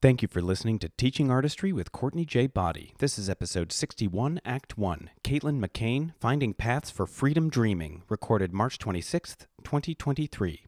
Thank you for listening to Teaching Artistry with Courtney J. Boddie. This is episode 61, Act 1. Caitlyn McCain, Finding Paths for Freedom Dreaming, recorded March 26th, 2023.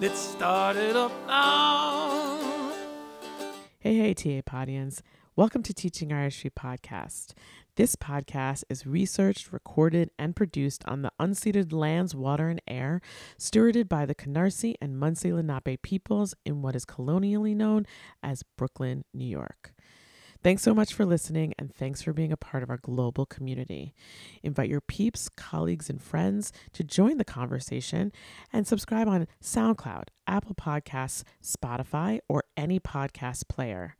Let's start it up now. Hey, hey, TA Podians. Welcome to Teaching Artistry Podcast. This podcast is researched, recorded, and produced on the unceded lands, water, and air stewarded by the Canarsie and Munsee Lenape peoples in what is colonially known as Brooklyn, New York. Thanks so much for listening and thanks for being a part of our global community. Invite your peeps, colleagues, and friends to join the conversation and subscribe on SoundCloud, Apple Podcasts, Spotify, or any podcast player.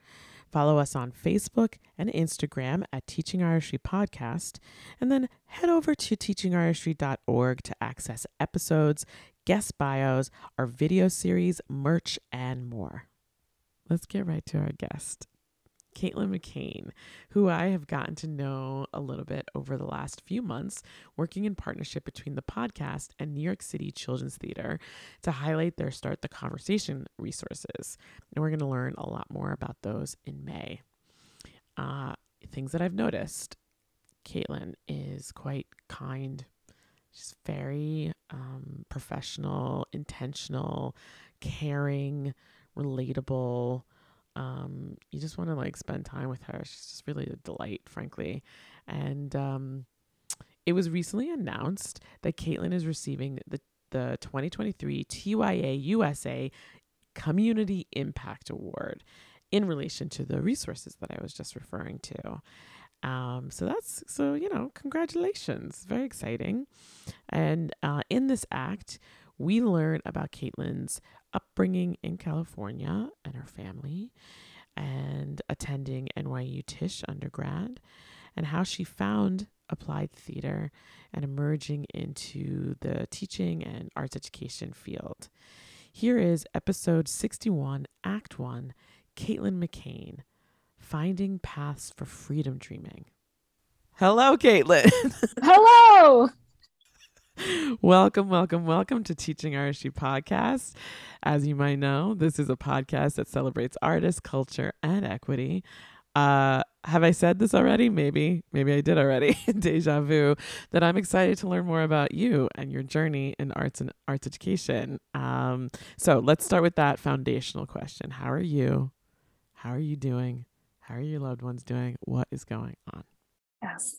Follow us on Facebook and Instagram at Teaching Artistry Podcast, and then head over to teachingartistry.org to access episodes, guest bios, our video series, merch, and more. Let's get right to our guest. Caitlyn McCain, who I have gotten to know a little bit over the last few months, working in partnership between the podcast and New York City Children's Theater to highlight their Start the Conversation resources. And we're going to learn a lot more about those in May. Uh, things that I've noticed Caitlyn is quite kind. She's very um, professional, intentional, caring, relatable um, you just want to like spend time with her. She's just really a delight, frankly. And um, it was recently announced that Caitlyn is receiving the the 2023 TYA USA Community Impact Award in relation to the resources that I was just referring to. Um, so that's so you know, congratulations, very exciting. And uh, in this act, we learn about Caitlyn's upbringing in California and her family, and attending NYU Tisch undergrad, and how she found applied theater and emerging into the teaching and arts education field. Here is episode 61, Act 1 Caitlyn McCain Finding Paths for Freedom Dreaming. Hello, Caitlyn. Hello welcome, welcome, welcome to Teaching Artistry Podcast. As you might know, this is a podcast that celebrates artists, culture, and equity. Uh, have I said this already? Maybe, maybe I did already. Deja vu. That I'm excited to learn more about you and your journey in arts and arts education. Um, so let's start with that foundational question: How are you? How are you doing? How are your loved ones doing? What is going on? Yes.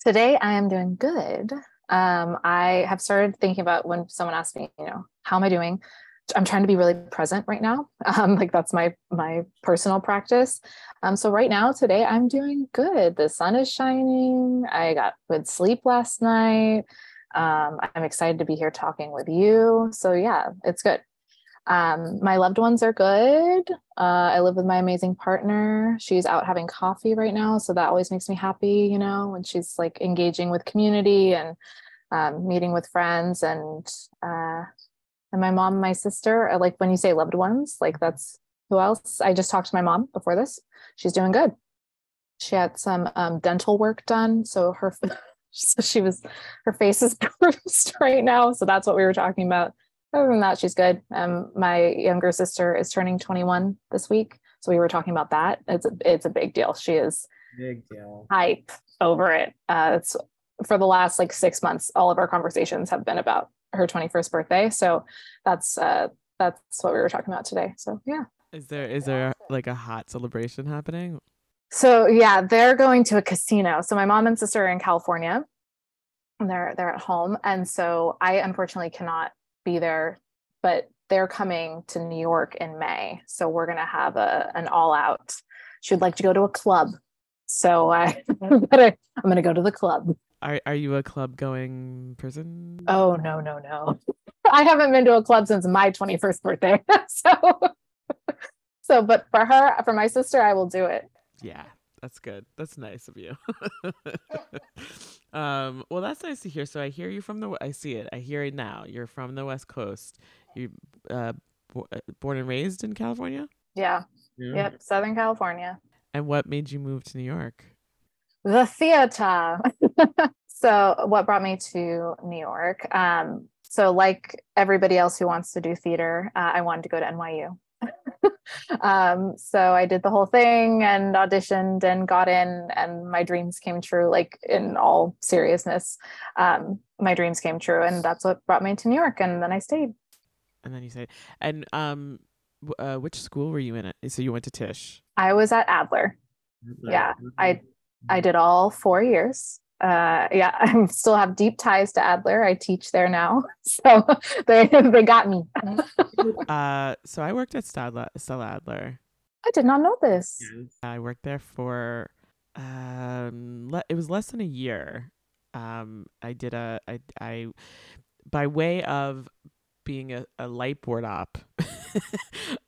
Today I am doing good um, I have started thinking about when someone asks me, you know, how am I doing? I'm trying to be really present right now. Um, like that's my my personal practice. Um, so right now, today, I'm doing good. The sun is shining. I got good sleep last night. Um, I'm excited to be here talking with you. So yeah, it's good. Um, my loved ones are good. Uh, I live with my amazing partner. She's out having coffee right now, so that always makes me happy. You know, when she's like engaging with community and um, meeting with friends, and uh, and my mom, my sister. Uh, like when you say loved ones, like that's who else? I just talked to my mom before this. She's doing good. She had some um, dental work done, so her so she was her face is bruised right now. So that's what we were talking about other than that, she's good. Um, my younger sister is turning 21 this week, so we were talking about that. It's a it's a big deal. She is Big deal. hype over it. Uh, it's for the last like six months. All of our conversations have been about her 21st birthday. So that's uh, that's what we were talking about today. So yeah. Is there is there like a hot celebration happening? So yeah, they're going to a casino. So my mom and sister are in California. And they're they're at home. And so I unfortunately cannot be there, but they're coming to New York in May. So we're gonna have a an all out. She would like to go to a club. So I I'm gonna, go to the club. Are are you a club going person? Oh no, no, no. I haven't been to a club since my 21st birthday. so so but for her, for my sister, I will do it. Yeah, that's good. That's nice of you. Um, well, that's nice to hear. So I hear you from the. I see it. I hear it now. You're from the West Coast. You uh, bo- uh, born and raised in California. Yeah. Yeah. Yep. Southern California. And what made you move to New York? the theater. so, what brought me to New York? Um, so, like everybody else who wants to do theater, uh, I wanted to go to NYU. um, so, I did the whole thing and auditioned and got in, and my dreams came true. Like, in all seriousness, um, my dreams came true. And that's what brought me to New York. And then I stayed. And then you say, and um, w- uh, which school were you in? It so you went to Tisch. I was at Adler. Yeah, I I did all four years. Uh, yeah, I still have deep ties to Adler. I teach there now, so they they got me. Uh, so I worked at Stella, Stella Adler. I did not know this. I worked there for um le- it was less than a year. Um I did a I I by way of being a, a light board op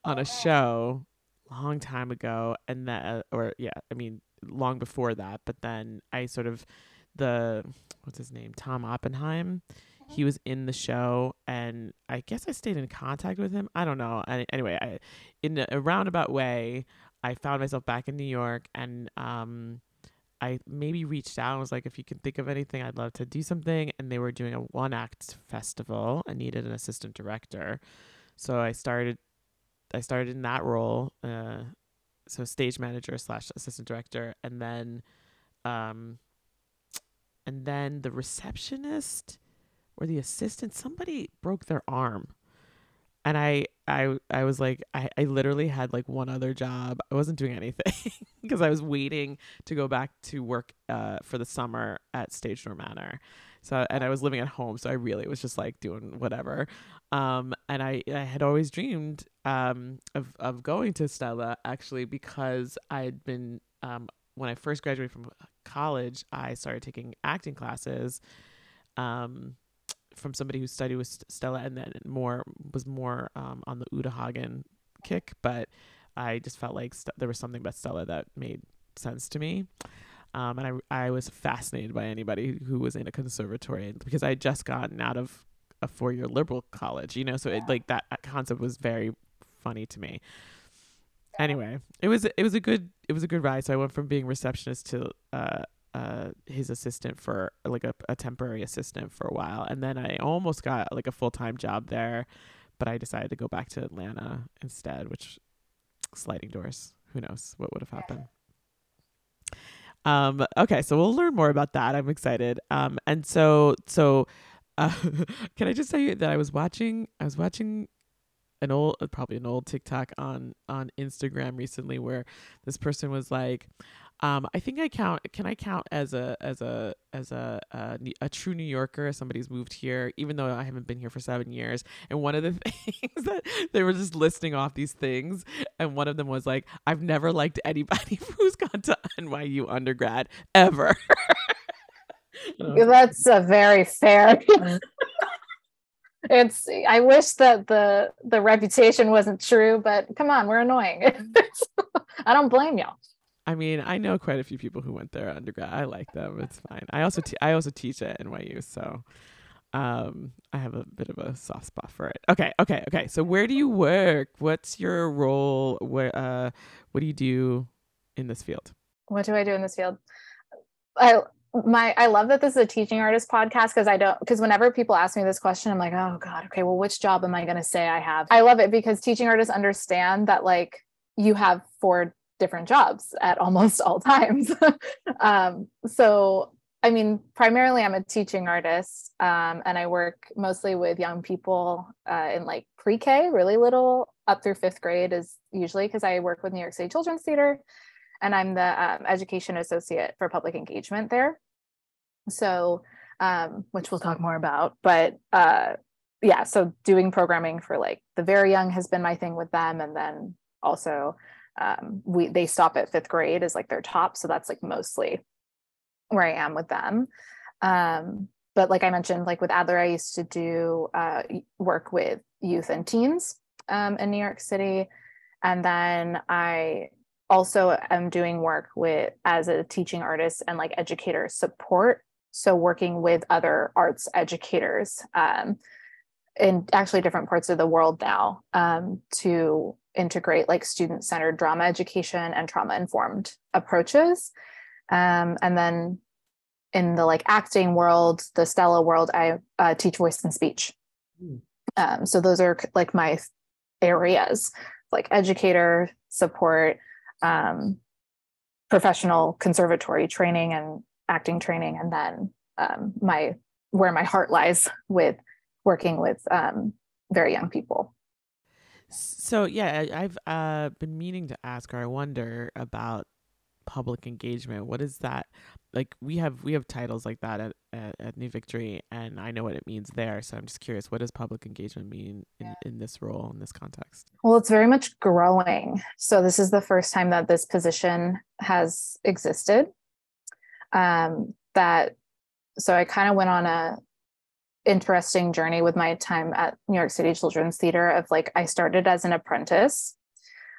on a show long time ago and that uh, or yeah, I mean long before that, but then I sort of the what's his name? Tom Oppenheim. He was in the show and I guess I stayed in contact with him. I don't know. And anyway, I in a roundabout way, I found myself back in New York and um I maybe reached out and was like, if you can think of anything, I'd love to do something. And they were doing a one act festival and needed an assistant director. So I started I started in that role, uh, so stage manager slash assistant director, and then um and then the receptionist or the assistant, somebody broke their arm and I I I was like I, I literally had like one other job. I wasn't doing anything because I was waiting to go back to work uh, for the summer at Stage Door Manor. So and I was living at home, so I really was just like doing whatever. Um, and I I had always dreamed um of of going to Stella actually because I had been um when I first graduated from college, I started taking acting classes. Um, from somebody who studied with Stella and then more was more um, on the Uta Hagen kick, but I just felt like st- there was something about Stella that made sense to me. Um, and I, I was fascinated by anybody who was in a conservatory because I had just gotten out of a four year liberal college, you know, so it, like that concept was very funny to me. Anyway, it was it was a good it was a good ride. So I went from being receptionist to uh, uh, his assistant for like a, a temporary assistant for a while, and then I almost got like a full time job there, but I decided to go back to Atlanta instead, which sliding doors. Who knows what would have happened? Um, okay, so we'll learn more about that. I'm excited. Um, and so so, uh, can I just tell you that I was watching I was watching an old probably an old TikTok on on Instagram recently where this person was like um, I think I count. Can I count as a as a as a a, a true New Yorker, as somebody who's moved here, even though I haven't been here for seven years? And one of the things that they were just listing off these things, and one of them was like, "I've never liked anybody who's gone to NYU undergrad ever." And I was like, That's a very fair. it's. I wish that the the reputation wasn't true, but come on, we're annoying. I don't blame y'all. I mean, I know quite a few people who went there undergrad. I like them. It's fine. I also te- I also teach at NYU, so um, I have a bit of a soft spot for it. Okay, okay, okay. So where do you work? What's your role? Where uh, what do you do in this field? What do I do in this field? I my I love that this is a teaching artist podcast because I don't because whenever people ask me this question, I'm like, oh God, okay, well, which job am I gonna say I have? I love it because teaching artists understand that like you have four different jobs at almost all times. um, so I mean, primarily I'm a teaching artist um, and I work mostly with young people uh, in like pre-K, really little up through fifth grade is usually because I work with New York City Children's Theater and I'm the um, education associate for public engagement there. So, um, which we'll talk more about, but uh, yeah, so doing programming for like the very young has been my thing with them, and then also um, we they stop at fifth grade is like their top, so that's like mostly where I am with them. Um, but like I mentioned, like with Adler, I used to do uh, work with youth and teens um, in New York City, and then I also am doing work with as a teaching artist and like educator support so working with other arts educators um, in actually different parts of the world now um, to integrate like student-centered drama education and trauma-informed approaches um, and then in the like acting world the stella world i uh, teach voice and speech mm. so those are like my areas like educator support um, professional conservatory training and acting training, and then um, my where my heart lies with working with um, very young people. So yeah, I, have uh, been meaning to ask or I wonder about public engagement. What is that? like we have we have titles like that at, at, at, New Victory, and I know what it means there. So I'm just curious, what does public engagement mean in, in this role in this context? Well, it's very much growing. So this is the first time that this position has existed. Um, that so I kind of went on a interesting journey with my time at New York City Children's Theater of like I started as an apprentice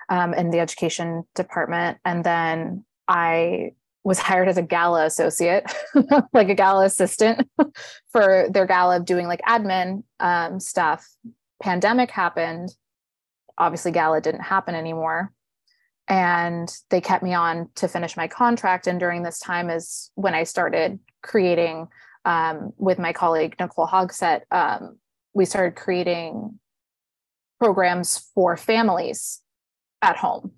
um, in the education department, and then I was hired as a gala associate, like a gala assistant for their gala doing like admin um, stuff. Pandemic happened. Obviously, gala didn't happen anymore. And they kept me on to finish my contract. And during this time is when I started creating um, with my colleague, Nicole Hogsett, um, we started creating programs for families at home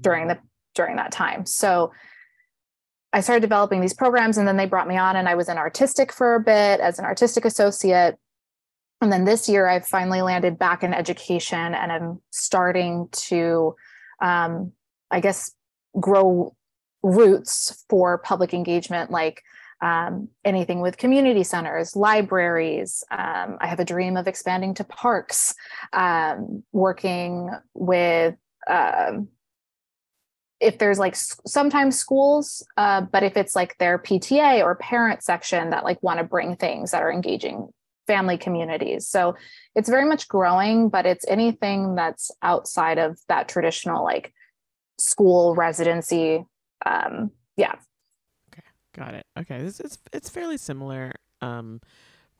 during the during that time. So I started developing these programs and then they brought me on and I was in artistic for a bit as an artistic associate. And then this year I've finally landed back in education and I'm starting to, um, I guess, grow roots for public engagement, like um, anything with community centers, libraries. Um, I have a dream of expanding to parks, um, working with um, if there's like sometimes schools uh, but if it's like their pta or parent section that like want to bring things that are engaging family communities so it's very much growing but it's anything that's outside of that traditional like school residency um yeah. Okay got it. Okay this is it's fairly similar um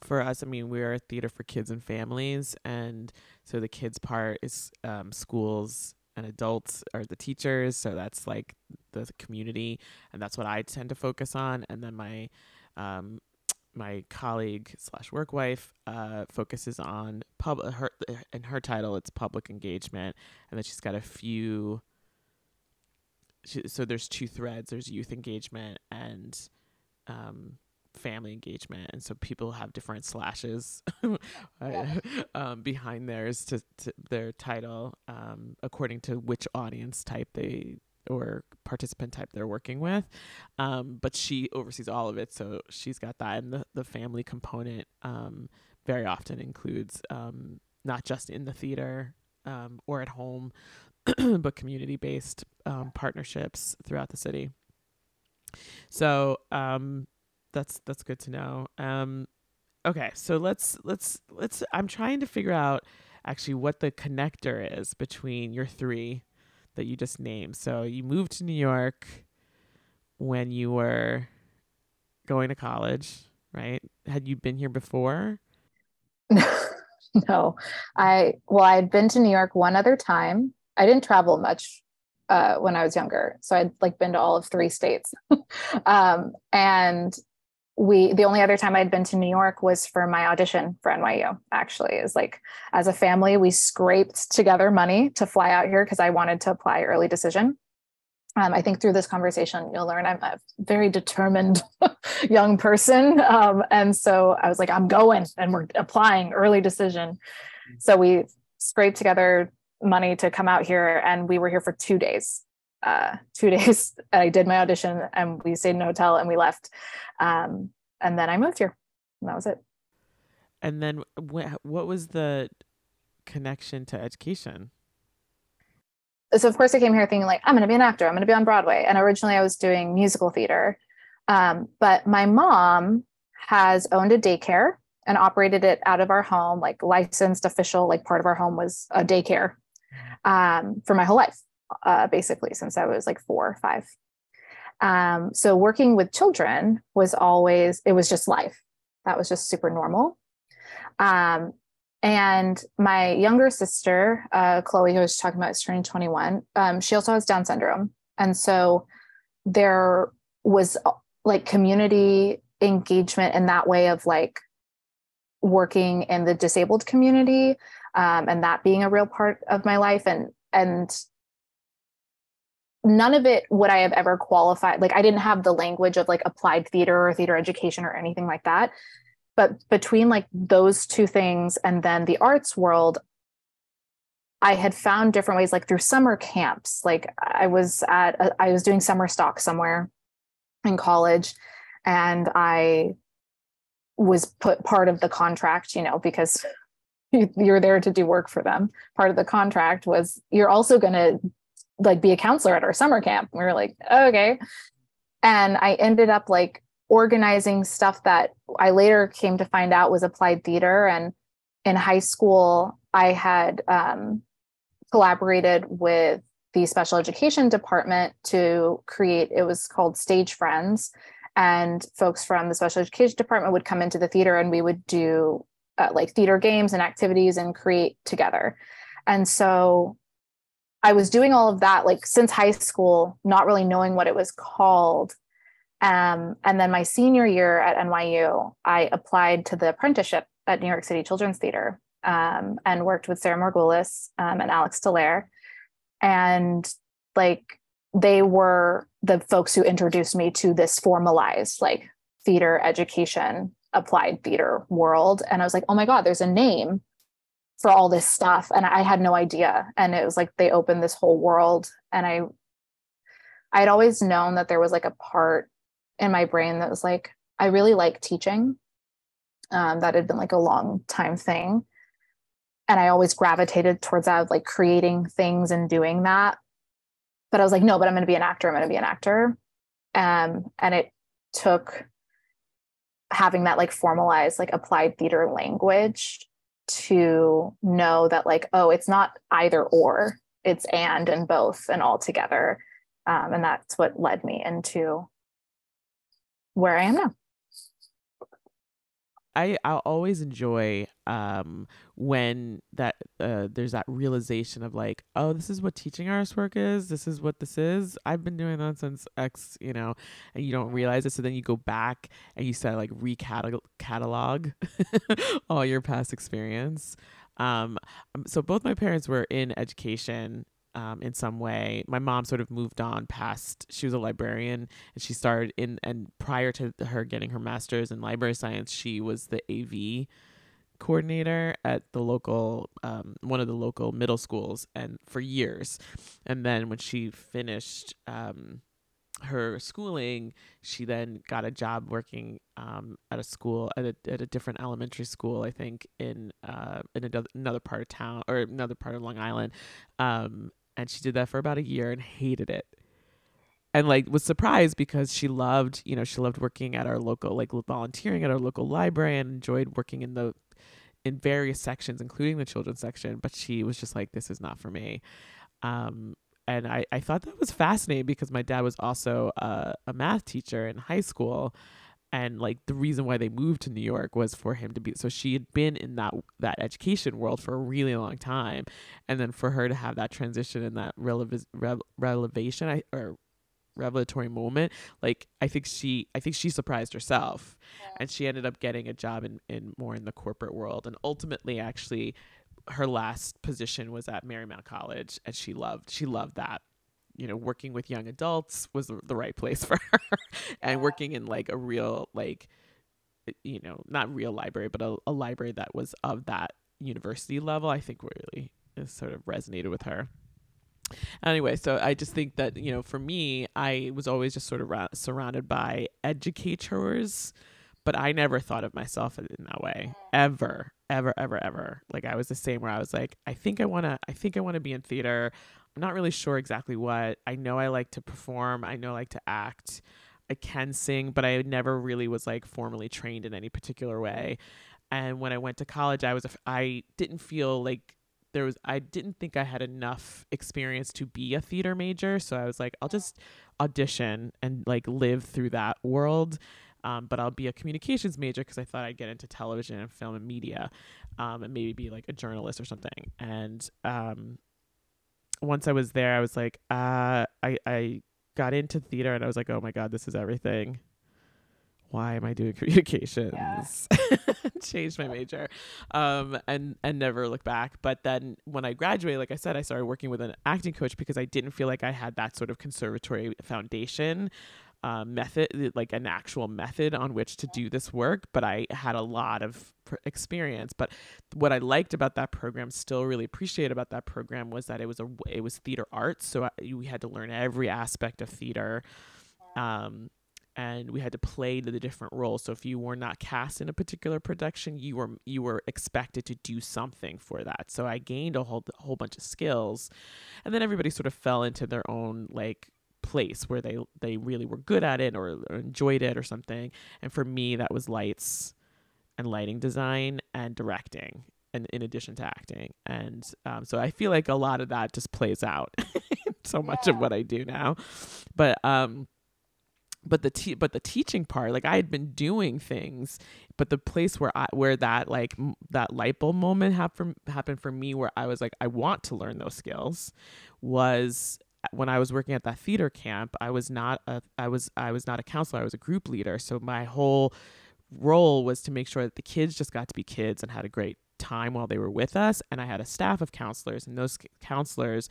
for us. I mean we're a theater for kids and families and so the kids part is um, schools and adults are the teachers so that's like the community and that's what i tend to focus on and then my um, my colleague slash work wife uh, focuses on public her in her title it's public engagement and then she's got a few so there's two threads. There's youth engagement and um, family engagement. And so people have different slashes um, behind theirs to, to their title um, according to which audience type they or participant type they're working with. Um, but she oversees all of it. So she's got that. And the, the family component um, very often includes um, not just in the theater um, or at home but community based partnerships throughout the city so um, that's that's good to know. Um, okay, so let's let's let's. I'm trying to figure out actually what the connector is between your three that you just named. So you moved to New York when you were going to college, right? Had you been here before? no, I well, I had been to New York one other time. I didn't travel much uh, when I was younger, so I'd like been to all of three states, um, and we the only other time I'd been to New York was for my audition for NYU. Actually, is like as a family we scraped together money to fly out here because I wanted to apply early decision. Um, I think through this conversation you'll learn I'm a very determined young person, um, and so I was like I'm going and we're applying early decision. So we scraped together money to come out here, and we were here for two days uh, two days. I did my audition and we stayed in a hotel and we left. Um, and then I moved here. And that was it. And then wh- what was the connection to education? So of course I came here thinking like, I'm going to be an actor. I'm going to be on Broadway. And originally I was doing musical theater. Um, but my mom has owned a daycare and operated it out of our home, like licensed official, like part of our home was a daycare um, for my whole life uh, basically since I was like four or five. Um, so working with children was always, it was just life. That was just super normal. Um, and my younger sister, uh, Chloe, who I was talking about, is turning 21. Um, she also has Down syndrome. And so there was like community engagement in that way of like working in the disabled community um, and that being a real part of my life and and none of it would I have ever qualified. Like I didn't have the language of like applied theater or theater education or anything like that. But between like those two things and then the arts world, I had found different ways, like through summer camps. Like I was at, a, I was doing summer stock somewhere in college, and I was put part of the contract, you know, because you're there to do work for them. Part of the contract was you're also going to like be a counselor at our summer camp. We were like, okay. And I ended up like organizing stuff that I later came to find out was applied theater. And in high school, I had um, collaborated with the special education department to create, it was called Stage Friends. And folks from the special education department would come into the theater and we would do uh, like theater games and activities and create together. And so I was doing all of that like since high school, not really knowing what it was called. Um, and then my senior year at NYU, I applied to the apprenticeship at New York City Children's Theater um, and worked with Sarah Margulis um, and Alex Dallaire. And like they were the folks who introduced me to this formalized like theater education, applied theater world. And I was like, oh my God, there's a name for all this stuff. And i had no idea. And it was like they opened this whole world. And i I had always known that there was like a part in my brain that was like i really like teaching. Um, that had been like a long time thing. And i always gravitated towards that like creating things and doing that. But i was like no but i'm going to be an actor i'm going to be an actor. Um, and it took having that like formalized like applied theater language to know that like oh it's not either or it's and and both and all together. Um, and that's what led me into where i am now I I always enjoy um when that uh there's that realization of like oh this is what teaching artist work is. This is what this is. I've been doing that since X you know and you don't realize it so then you go back and you start like recatalog all your past experience. Um so both my parents were in education um, in some way. My mom sort of moved on past. She was a librarian, and she started in. And prior to her getting her master's in library science, she was the AV coordinator at the local um, one of the local middle schools, and for years. And then when she finished. Um, her schooling, she then got a job working um, at a school at a, at a different elementary school, I think in uh, in another, part of town or another part of Long Island, um, and she did that for about a year and hated it. And like was surprised because she loved you know she loved working at our local like volunteering at our local library and enjoyed working in the in various sections including the children's section but she was just like this is not for me. Um and I, I thought that was fascinating because my dad was also a, a math teacher in high school and like the reason why they moved to New York was for him to be so she had been in that that education world for a really long time and then for her to have that transition and that relev- re- relevation I, or revelatory moment. Like I think she I think she surprised herself and she ended up getting a job in, in more in the corporate world and ultimately actually her last position was at Marymount College and she loved she loved that you know working with young adults was the, the right place for her. And working in like a real like you know not real library but a, a library that was of that university level i think really is sort of resonated with her. Anyway so i just think that you know for me i was always just sort of ra- surrounded by educators but i never thought of myself in that way. Mm. Ever ever ever ever. Like i was the same where i was like i think i want to i think i want to be in theater i'm not really sure exactly what. I know i like to perform. I know i like to act. I can sing but i never really was like formally trained in any particular way. And when i went to college i was i didn't feel like there was I didn't think I had enough experience to be a theater major, so I was like, I'll just audition and like live through that world. Um, but I'll be a communications major because I thought I'd get into television and film and media, um, and maybe be like a journalist or something. And um, once I was there, I was like, uh, I I got into theater and I was like, oh my god, this is everything why am I doing communications? Yeah. Changed my major, um, and and never look back. But then when I graduated, like I said, I started working with an acting coach because I didn't feel like I had that sort of conservatory foundation. Uh, method like an actual method on which to do this work but i had a lot of experience but what i liked about that program still really appreciate about that program was that it was a it was theater arts so I, we had to learn every aspect of theater um, and we had to play the different roles. So if you were not cast in a particular production, you were you were expected to do something for that. So I gained a whole a whole bunch of skills, and then everybody sort of fell into their own like place where they they really were good at it or, or enjoyed it or something. And for me, that was lights and lighting design and directing. And in addition to acting, and um, so I feel like a lot of that just plays out so much yeah. of what I do now, but um, but the te- but the teaching part like i had been doing things but the place where i where that like m- that light bulb moment happened happened for me where i was like i want to learn those skills was when i was working at that theater camp i was not a i was i was not a counselor i was a group leader so my whole role was to make sure that the kids just got to be kids and had a great time while they were with us and i had a staff of counselors and those counselors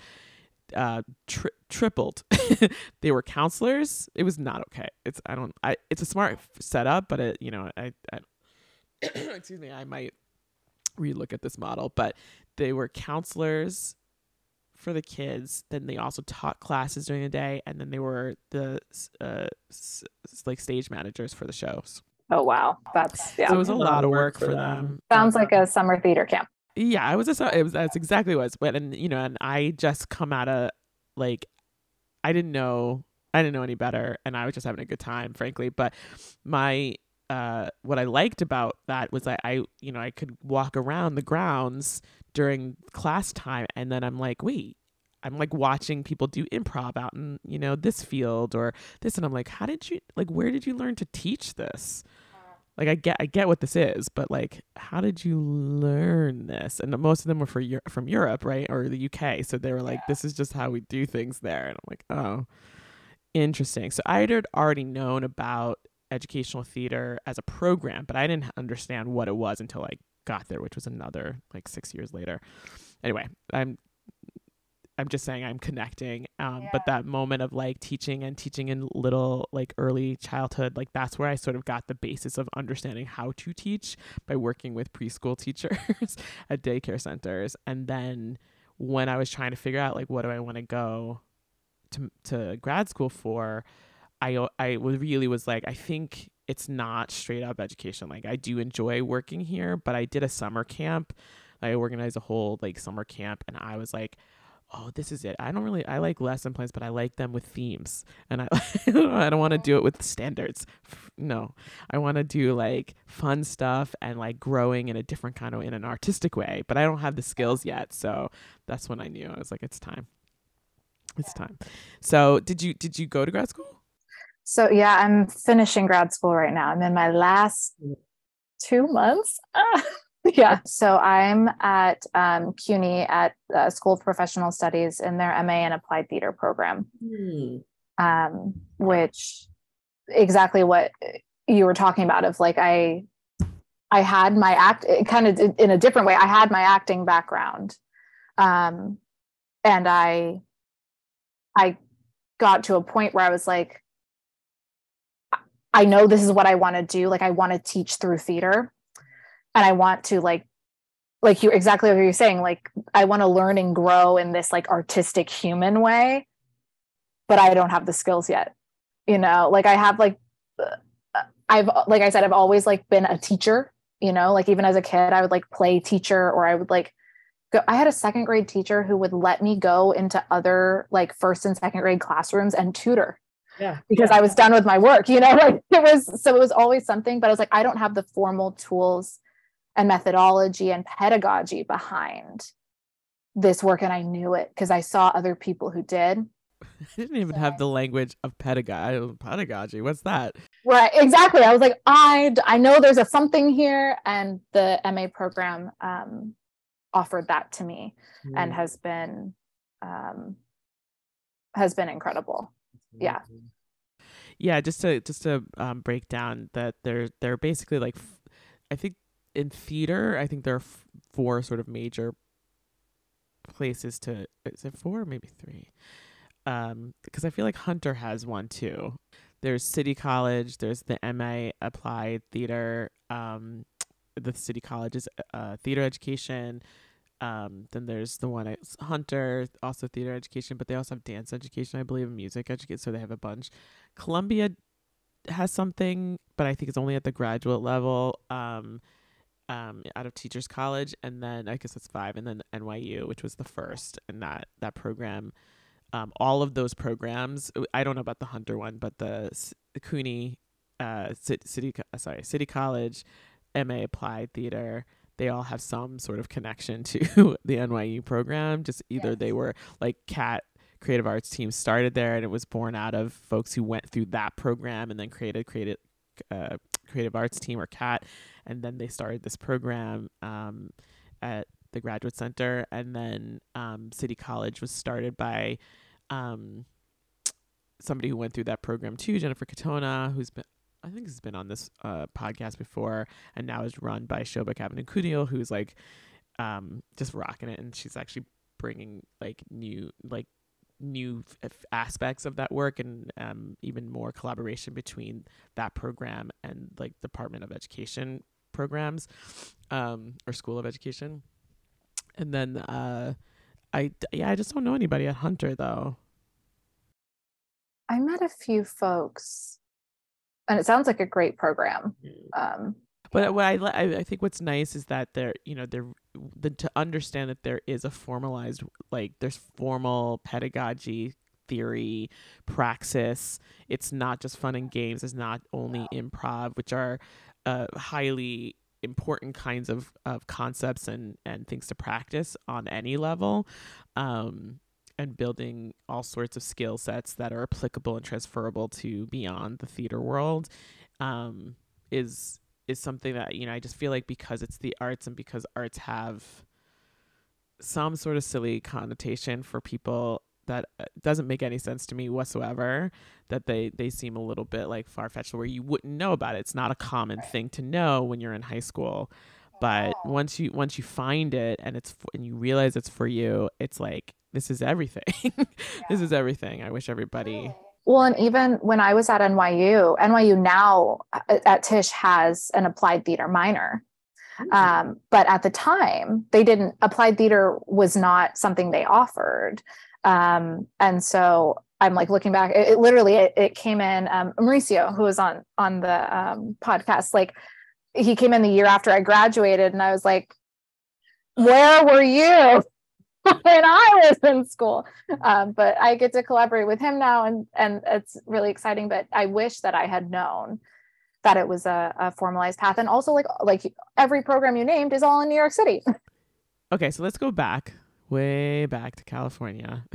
uh, tri- tripled. they were counselors. It was not okay. It's I don't I it's a smart setup, but it you know I, I excuse me I might relook at this model, but they were counselors for the kids. Then they also taught classes during the day, and then they were the uh, s- like stage managers for the shows. Oh wow, that's yeah. So it was a lot of work for them. Sounds like a summer theater camp yeah, I was just it was that's exactly what it was. But and you know, and I just come out of like I didn't know I didn't know any better and I was just having a good time, frankly. But my uh what I liked about that was I, I you know, I could walk around the grounds during class time and then I'm like, wait, I'm like watching people do improv out in, you know, this field or this and I'm like, how did you like where did you learn to teach this? like I get I get what this is, but like how did you learn this? And most of them were for from Europe, right, or the UK. So they were like, this is just how we do things there. And I'm like, oh, interesting. So I had already known about educational theater as a program, but I didn't understand what it was until I got there, which was another like six years later. Anyway, I'm I'm just saying I'm connecting. Um, yeah. But that moment of like teaching and teaching in little like early childhood, like that's where I sort of got the basis of understanding how to teach by working with preschool teachers at daycare centers. And then when I was trying to figure out like what do I want to go to to grad school for, I I really was like I think it's not straight up education. Like I do enjoy working here, but I did a summer camp. I organized a whole like summer camp, and I was like oh, this is it. I don't really, I like lesson plans, but I like them with themes. And I, I don't want to do it with standards. No, I want to do like fun stuff and like growing in a different kind of, in an artistic way, but I don't have the skills yet. So that's when I knew I was like, it's time. It's time. So did you, did you go to grad school? So yeah, I'm finishing grad school right now. I'm in my last two months. yeah. So I'm at um, CUNY at uh, School of Professional Studies in their MA in Applied Theater program. Hmm. um, which exactly what you were talking about of like I I had my act kind of in a different way. I had my acting background. Um, and I I got to a point where I was like, I know this is what I want to do. Like I want to teach through theater. And I want to like like you exactly what you're saying like i want to learn and grow in this like artistic human way but i don't have the skills yet you know like i have like uh, i've like i said i've always like been a teacher you know like even as a kid i would like play teacher or i would like go i had a second grade teacher who would let me go into other like first and second grade classrooms and tutor yeah because yeah. i was done with my work you know like it was so it was always something but i was like i don't have the formal tools and methodology and pedagogy behind this work and I knew it because I saw other people who did. I didn't even have the language of pedagogy. Pedagogy, what's that? Right, exactly. I was like, I I know there's a something here, and the MA program um, offered that to me, mm. and has been um, has been incredible. Yeah, yeah. Just to just to um, break down that they're they're basically like, I think in theater, I think there are f- four sort of major places to. Is it four? Maybe three. Um, because I feel like Hunter has one too. There's City College. There's the MA Applied Theater. Um, the City College's uh, theater education. Um, then there's the one at Hunter, also theater education, but they also have dance education, I believe, and music education. So they have a bunch. Columbia has something, but I think it's only at the graduate level. Um, um, out of Teachers College, and then I guess that's five, and then NYU, which was the first, and that that program. Um, all of those programs, I don't know about the Hunter one, but the, the CUNY, uh, City, uh, sorry, City College, MA Applied Theater, they all have some sort of connection to the NYU program. Just either yes. they were like CAT creative arts team started there, and it was born out of folks who went through that program and then created created uh, creative arts team or CAT, and then they started this program um, at the Graduate Center, and then um, City College was started by um, somebody who went through that program too, Jennifer Katona, who's been I think has been on this uh, podcast before, and now is run by Shoba Shobha Kavanagh who's like um, just rocking it, and she's actually bringing like new like new f- aspects of that work and um, even more collaboration between that program and like Department of Education programs um, or School of Education. And then uh, I yeah I just don't know anybody at Hunter though. I met a few folks, and it sounds like a great program. Mm. Um, but what I, I think what's nice is that they're you know they're the, to understand that there is a formalized like there's formal pedagogy theory praxis it's not just fun and games it's not only improv which are uh, highly important kinds of, of concepts and, and things to practice on any level um, and building all sorts of skill sets that are applicable and transferable to beyond the theater world um, is is something that you know I just feel like because it's the arts and because arts have some sort of silly connotation for people that uh, doesn't make any sense to me whatsoever that they they seem a little bit like far-fetched where you wouldn't know about it. It's not a common thing to know when you're in high school but once you once you find it and it's and you realize it's for you it's like this is everything this is everything i wish everybody well, and even when I was at NYU, NYU now uh, at Tisch has an applied theater minor. Mm-hmm. Um, but at the time, they didn't, applied theater was not something they offered. Um, and so I'm like looking back, it, it literally, it, it, came in, um, Mauricio, who was on, on the um, podcast, like he came in the year after I graduated and I was like, where were you? when I was in school. Um, but I get to collaborate with him now, and and it's really exciting. But I wish that I had known that it was a, a formalized path, and also like like every program you named is all in New York City. Okay, so let's go back, way back to California.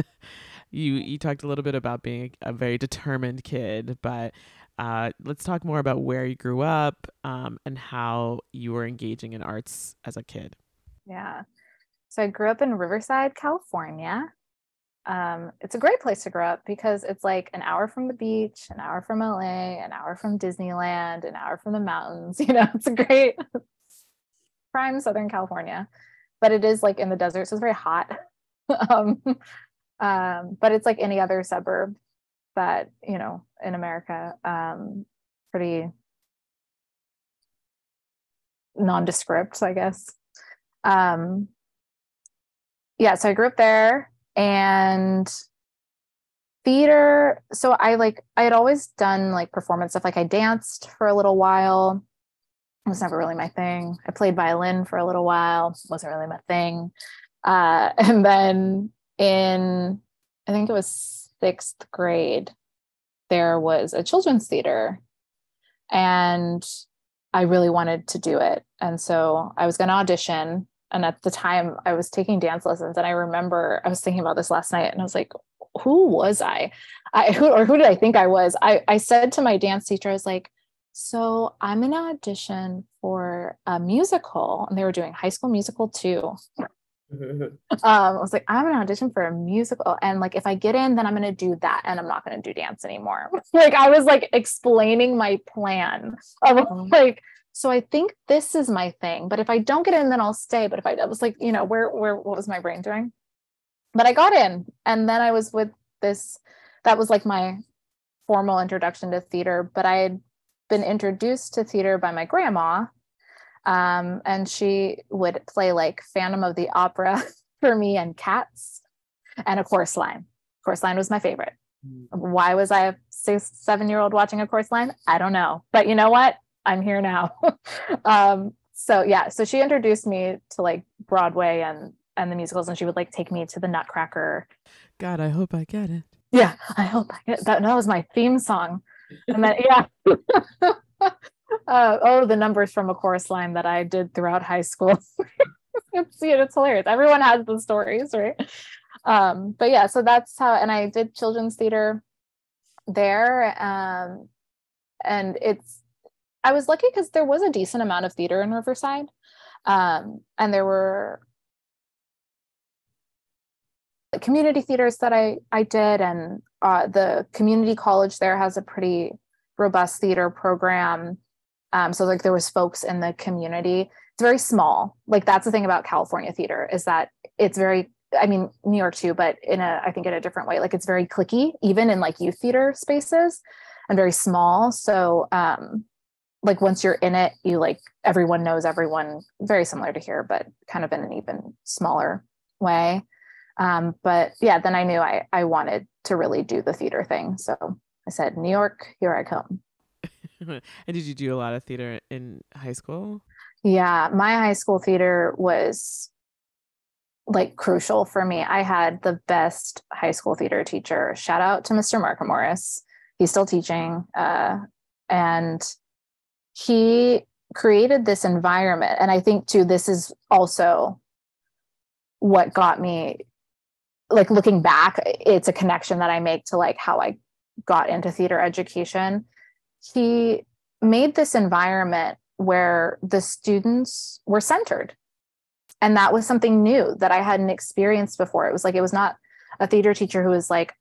you you talked a little bit about being a very determined kid, but uh, let's talk more about where you grew up um, and how you were engaging in arts as a kid. Yeah. So I grew up in Riverside, California. um, it's a great place to grow up because it's like an hour from the beach, an hour from LA, an hour from Disneyland, an hour from the mountains. You know, it's a great prime Southern California, but it is like in the desert, so it's very hot. um, um, but it's like any other suburb that you know in America, um, pretty nondescript, I guess. Um, yeah, so I grew up there and theater. So I like, I had always done like performance stuff. Like I danced for a little while. It was never really my thing. I played violin for a little while. Wasn't really my thing. Uh, and then in, I think it was sixth grade, there was a children's theater and I really wanted to do it. And so I was going to audition. And at the time, I was taking dance lessons. And I remember I was thinking about this last night and I was like, who was I? I who, or who did I think I was? I, I said to my dance teacher, I was like, so I'm going to audition for a musical. And they were doing High School Musical 2. um, I was like, I'm gonna audition for a musical, and like if I get in, then I'm gonna do that, and I'm not gonna do dance anymore. like I was like explaining my plan of mm-hmm. like, so I think this is my thing, but if I don't get in, then I'll stay. But if I, I was like, you know, where where what was my brain doing? But I got in, and then I was with this. That was like my formal introduction to theater. But I had been introduced to theater by my grandma um, and she would play like Phantom of the Opera for me and Cats and a chorus line. Chorus line was my favorite. Mm. Why was I a six, seven year old watching a chorus line? I don't know. But you know what? I'm here now. um, so yeah, so she introduced me to like Broadway and and the musicals, and she would like take me to the Nutcracker. God, I hope I get it. Yeah, I hope I get that. That was my theme song. And then yeah. uh, oh, the numbers from a chorus line that I did throughout high school. it's, it's hilarious. Everyone has the stories, right? Um, but yeah, so that's how, and I did children's theater there. Um, and it's, I was lucky because there was a decent amount of theater in Riverside. Um, and there were community theaters that I, I did, and uh, the community college there has a pretty robust theater program um, so like there was folks in the community. It's very small. Like that's the thing about California theater is that it's very I mean New York too, but in a I think in a different way. Like it's very clicky, even in like youth theater spaces, and very small. So um, like once you're in it, you like everyone knows everyone. Very similar to here, but kind of in an even smaller way. Um, but yeah, then I knew I I wanted to really do the theater thing. So I said, New York, here I come. and did you do a lot of theater in high school? Yeah, my high school theater was like crucial for me. I had the best high school theater teacher. Shout out to Mr. Mark Morris. He's still teaching. Uh, and he created this environment. And I think, too, this is also what got me like looking back it's a connection that i make to like how i got into theater education he made this environment where the students were centered. And that was something new that I hadn't experienced before. It was like, it was not a theater teacher who was like,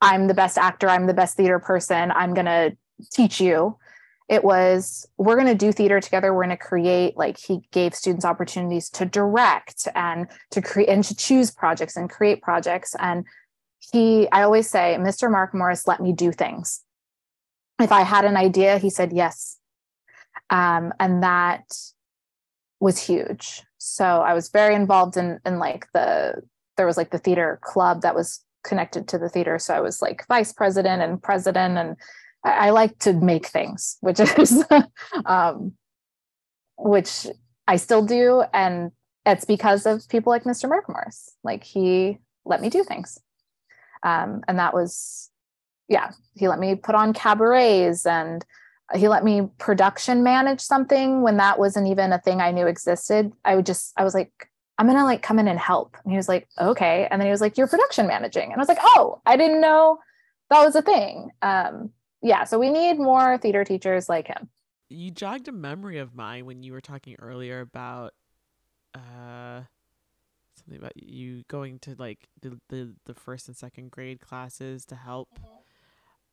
I'm the best actor, I'm the best theater person, I'm going to teach you. It was, we're going to do theater together. We're going to create, like, he gave students opportunities to direct and to create and to choose projects and create projects. And he, I always say, Mr. Mark Morris let me do things if I had an idea, he said yes. Um, and that was huge. So I was very involved in in like the there was like the theater club that was connected to the theater. So I was like vice president and president, and I, I like to make things, which is um, which I still do, and it's because of people like Mr. Mark Morris. Like he let me do things, um, and that was yeah, he let me put on cabarets and he let me production manage something when that wasn't even a thing I knew existed. I would just, I was like, I'm gonna like come in and help. And he was like, okay. And then he was like, you're production managing. And I was like, oh, I didn't know that was a thing. Um, yeah, so we need more theater teachers like him. You jogged a memory of mine when you were talking earlier about uh something about you going to like the the, the first and second grade classes to help.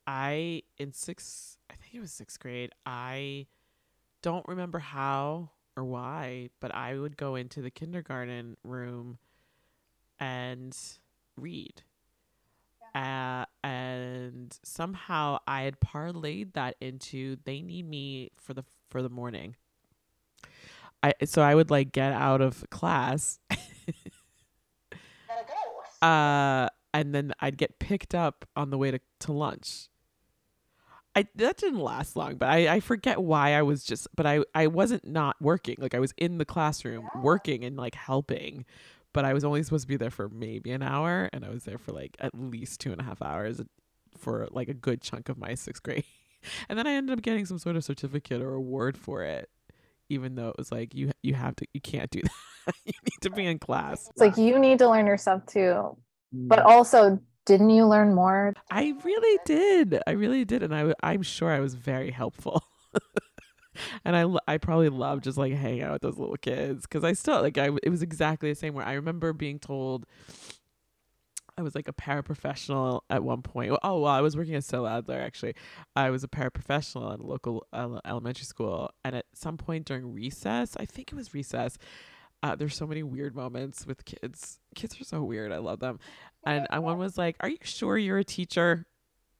I in sixth, I think it was sixth grade. I don't remember how or why, but I would go into the kindergarten room and read. Uh, and somehow I had parlayed that into they need me for the for the morning. I so I would like get out of class. uh and then I'd get picked up on the way to, to lunch. I that didn't last long, but I, I forget why I was just but I, I wasn't not working. Like I was in the classroom working and like helping. But I was only supposed to be there for maybe an hour and I was there for like at least two and a half hours for like a good chunk of my sixth grade. and then I ended up getting some sort of certificate or award for it even though it was like you you have to you can't do that you need to be in class It's like you need to learn your stuff too. But mm. also, didn't you learn more? i really did i really did and I I'm sure i was very helpful and I, I probably love just like hanging out with those little kids because I still like I it was exactly the same where I remember being told I was like a paraprofessional at one point. Oh, well, I was working at Stella Adler actually. I was a paraprofessional at a local ele- elementary school, and at some point during recess, I think it was recess. Uh, there's so many weird moments with kids. Kids are so weird. I love them. And uh, one was like, "Are you sure you're a teacher?"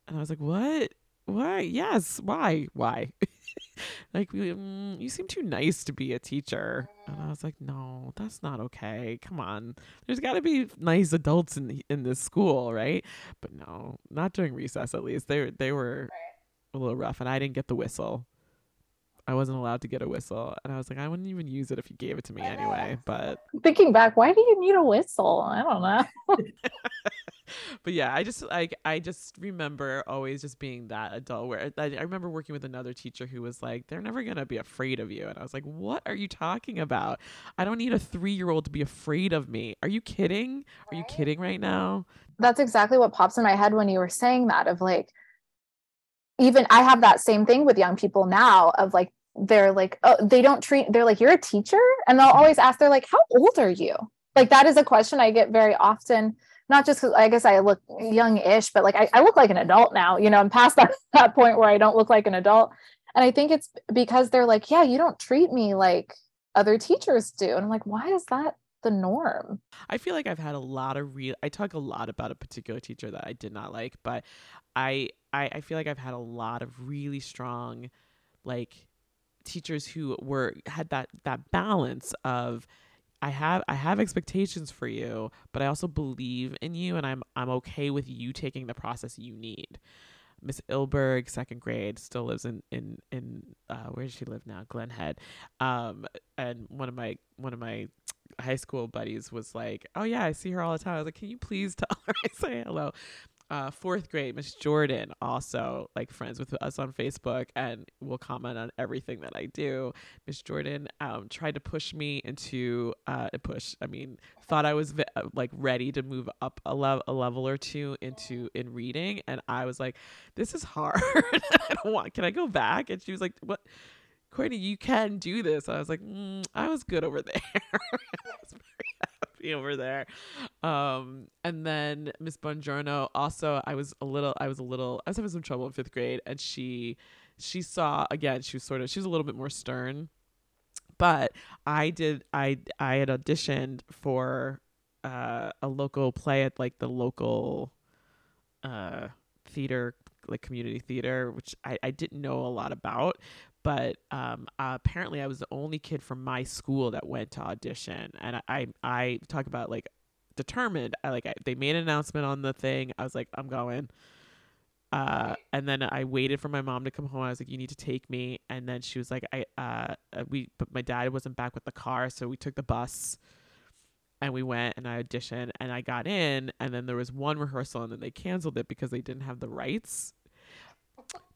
And I was like, "What? Why? Yes. Why? Why?" like, mm, you seem too nice to be a teacher. And I was like, "No, that's not okay. Come on." there's got to be nice adults in in this school, right? But no, not during recess. At least they they were a little rough, and I didn't get the whistle. I wasn't allowed to get a whistle, and I was like, I wouldn't even use it if you gave it to me anyway. But Thinking back, why do you need a whistle? I don't know. but yeah, I just like I just remember always just being that adult. Where I, I remember working with another teacher who was like, "They're never gonna be afraid of you," and I was like, "What are you talking about? I don't need a three year old to be afraid of me. Are you kidding? Are you kidding right now?" That's exactly what pops in my head when you were saying that of like, even I have that same thing with young people now of like, they're like, oh, they don't treat, they're like, you're a teacher. And they'll mm-hmm. always ask, they're like, how old are you? Like, that is a question I get very often. Not just because I guess I look young-ish, but like I, I look like an adult now. You know, I'm past that, that point where I don't look like an adult. And I think it's because they're like, yeah, you don't treat me like other teachers do. And I'm like, why is that the norm? I feel like I've had a lot of real. I talk a lot about a particular teacher that I did not like, but I I, I feel like I've had a lot of really strong, like, teachers who were had that that balance of I have I have expectations for you, but I also believe in you, and I'm I'm okay with you taking the process you need. Miss Ilberg, second grade, still lives in in in uh, where does she live now? Glen Head. Um, and one of my one of my high school buddies was like, "Oh yeah, I see her all the time." I was like, "Can you please tell her I say hello?" Uh, fourth grade, Miss Jordan, also like friends with us on Facebook, and will comment on everything that I do. Miss Jordan um, tried to push me into uh, push. I mean, thought I was ve- uh, like ready to move up a, a level or two into in reading, and I was like, "This is hard. I don't want. Can I go back?" And she was like, "What?" Courtney, you can do this. I was like, mm, I was good over there. Over there. Um, and then Miss Bongiorno also, I was a little, I was a little, I was having some trouble in fifth grade, and she, she saw again, she was sort of, she was a little bit more stern, but I did, I, I had auditioned for uh, a local play at like the local uh, theater like community theater which I, I didn't know a lot about but um, uh, apparently I was the only kid from my school that went to audition, and I I, I talk about like determined. I like I, they made an announcement on the thing. I was like, I'm going. Uh, and then I waited for my mom to come home. I was like, "You need to take me." And then she was like, "I uh, we," but my dad wasn't back with the car, so we took the bus, and we went and I auditioned, and I got in. And then there was one rehearsal, and then they canceled it because they didn't have the rights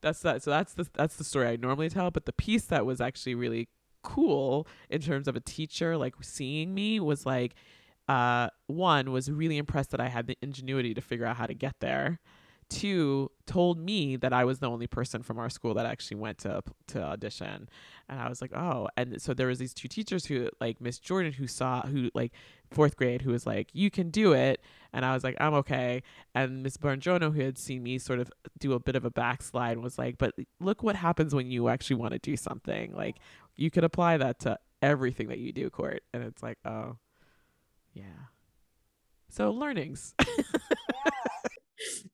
that's that so that's the that's the story I normally tell but the piece that was actually really cool in terms of a teacher like seeing me was like uh one was really impressed that I had the ingenuity to figure out how to get there two told me that I was the only person from our school that actually went to to audition, and I was like, oh. And so there was these two teachers who like Miss Jordan who saw who like fourth grade who was like, you can do it, and I was like, I'm okay. And Miss Bongiorno who had seen me sort of do a bit of a backslide was like, but look what happens when you actually want to do something. Like you could apply that to everything that you do, Court, and it's like, oh, yeah. So learnings. yeah.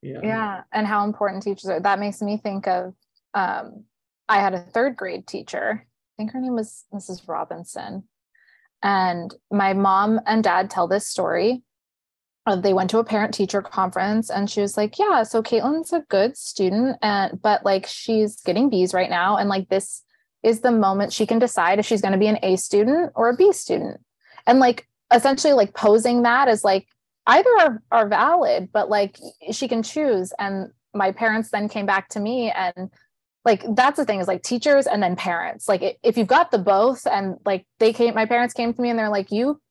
Yeah. And how important teachers are. That makes me think of um, I had a third grade teacher. I think her name was Mrs. Robinson. And my mom and dad tell this story. Uh, they went to a parent teacher conference and she was like, Yeah, so Caitlyn's a good student, and but like she's getting B's right now. And like this is the moment she can decide if she's going to be an A student or a B student. And like essentially like posing that as like either are, are valid, but like she can choose. And my parents then came back to me and like that's the thing is like teachers and then parents. Like if you've got the both and like they came my parents came to me and they're like you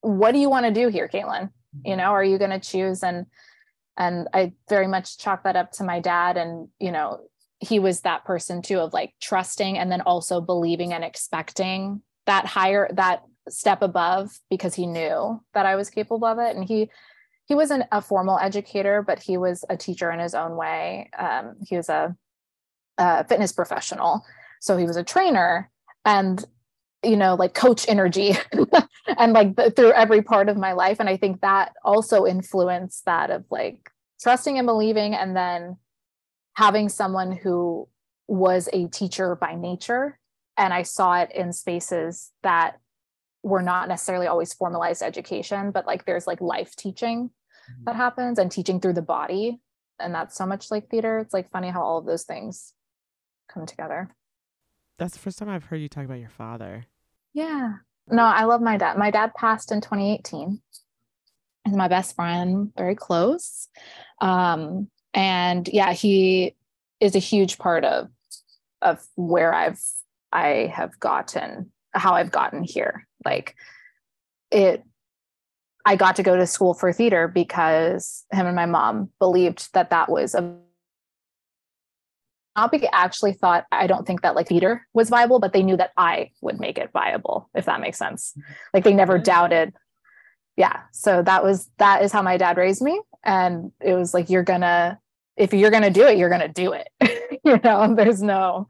what do you want to do here caitlyn? You know are you going to choose? And and i very much chalk that up to my dad and you know he was that person too of like trusting and then also believing and expecting that higher that step above because he knew that I was capable of it. And he he wasn't a formal educator, but he was a teacher in his own way. Um, he was a, a fitness professional, so he was a trainer, and you know, like coach energy, and like the, through every part of my life. And I think that also influenced that of like trusting and believing, and then having someone who was a teacher by nature and i saw it in spaces that we're not necessarily always formalized education, but like there's like life teaching mm-hmm. that happens and teaching through the body. And that's so much like theater. It's like funny how all of those things come together. That's the first time I've heard you talk about your father. Yeah. No, I love my dad. My dad passed in 2018. He's my best friend, very close. Um, and yeah, he is a huge part of of where I've I have gotten how I've gotten here. Like it I got to go to school for theater because him and my mom believed that that was a not because actually thought I don't think that like theater was viable, but they knew that I would make it viable, if that makes sense. Mm-hmm. Like they never doubted. Yeah. So that was that is how my dad raised me. And it was like, you're gonna, if you're gonna do it, you're gonna do it. you know, there's no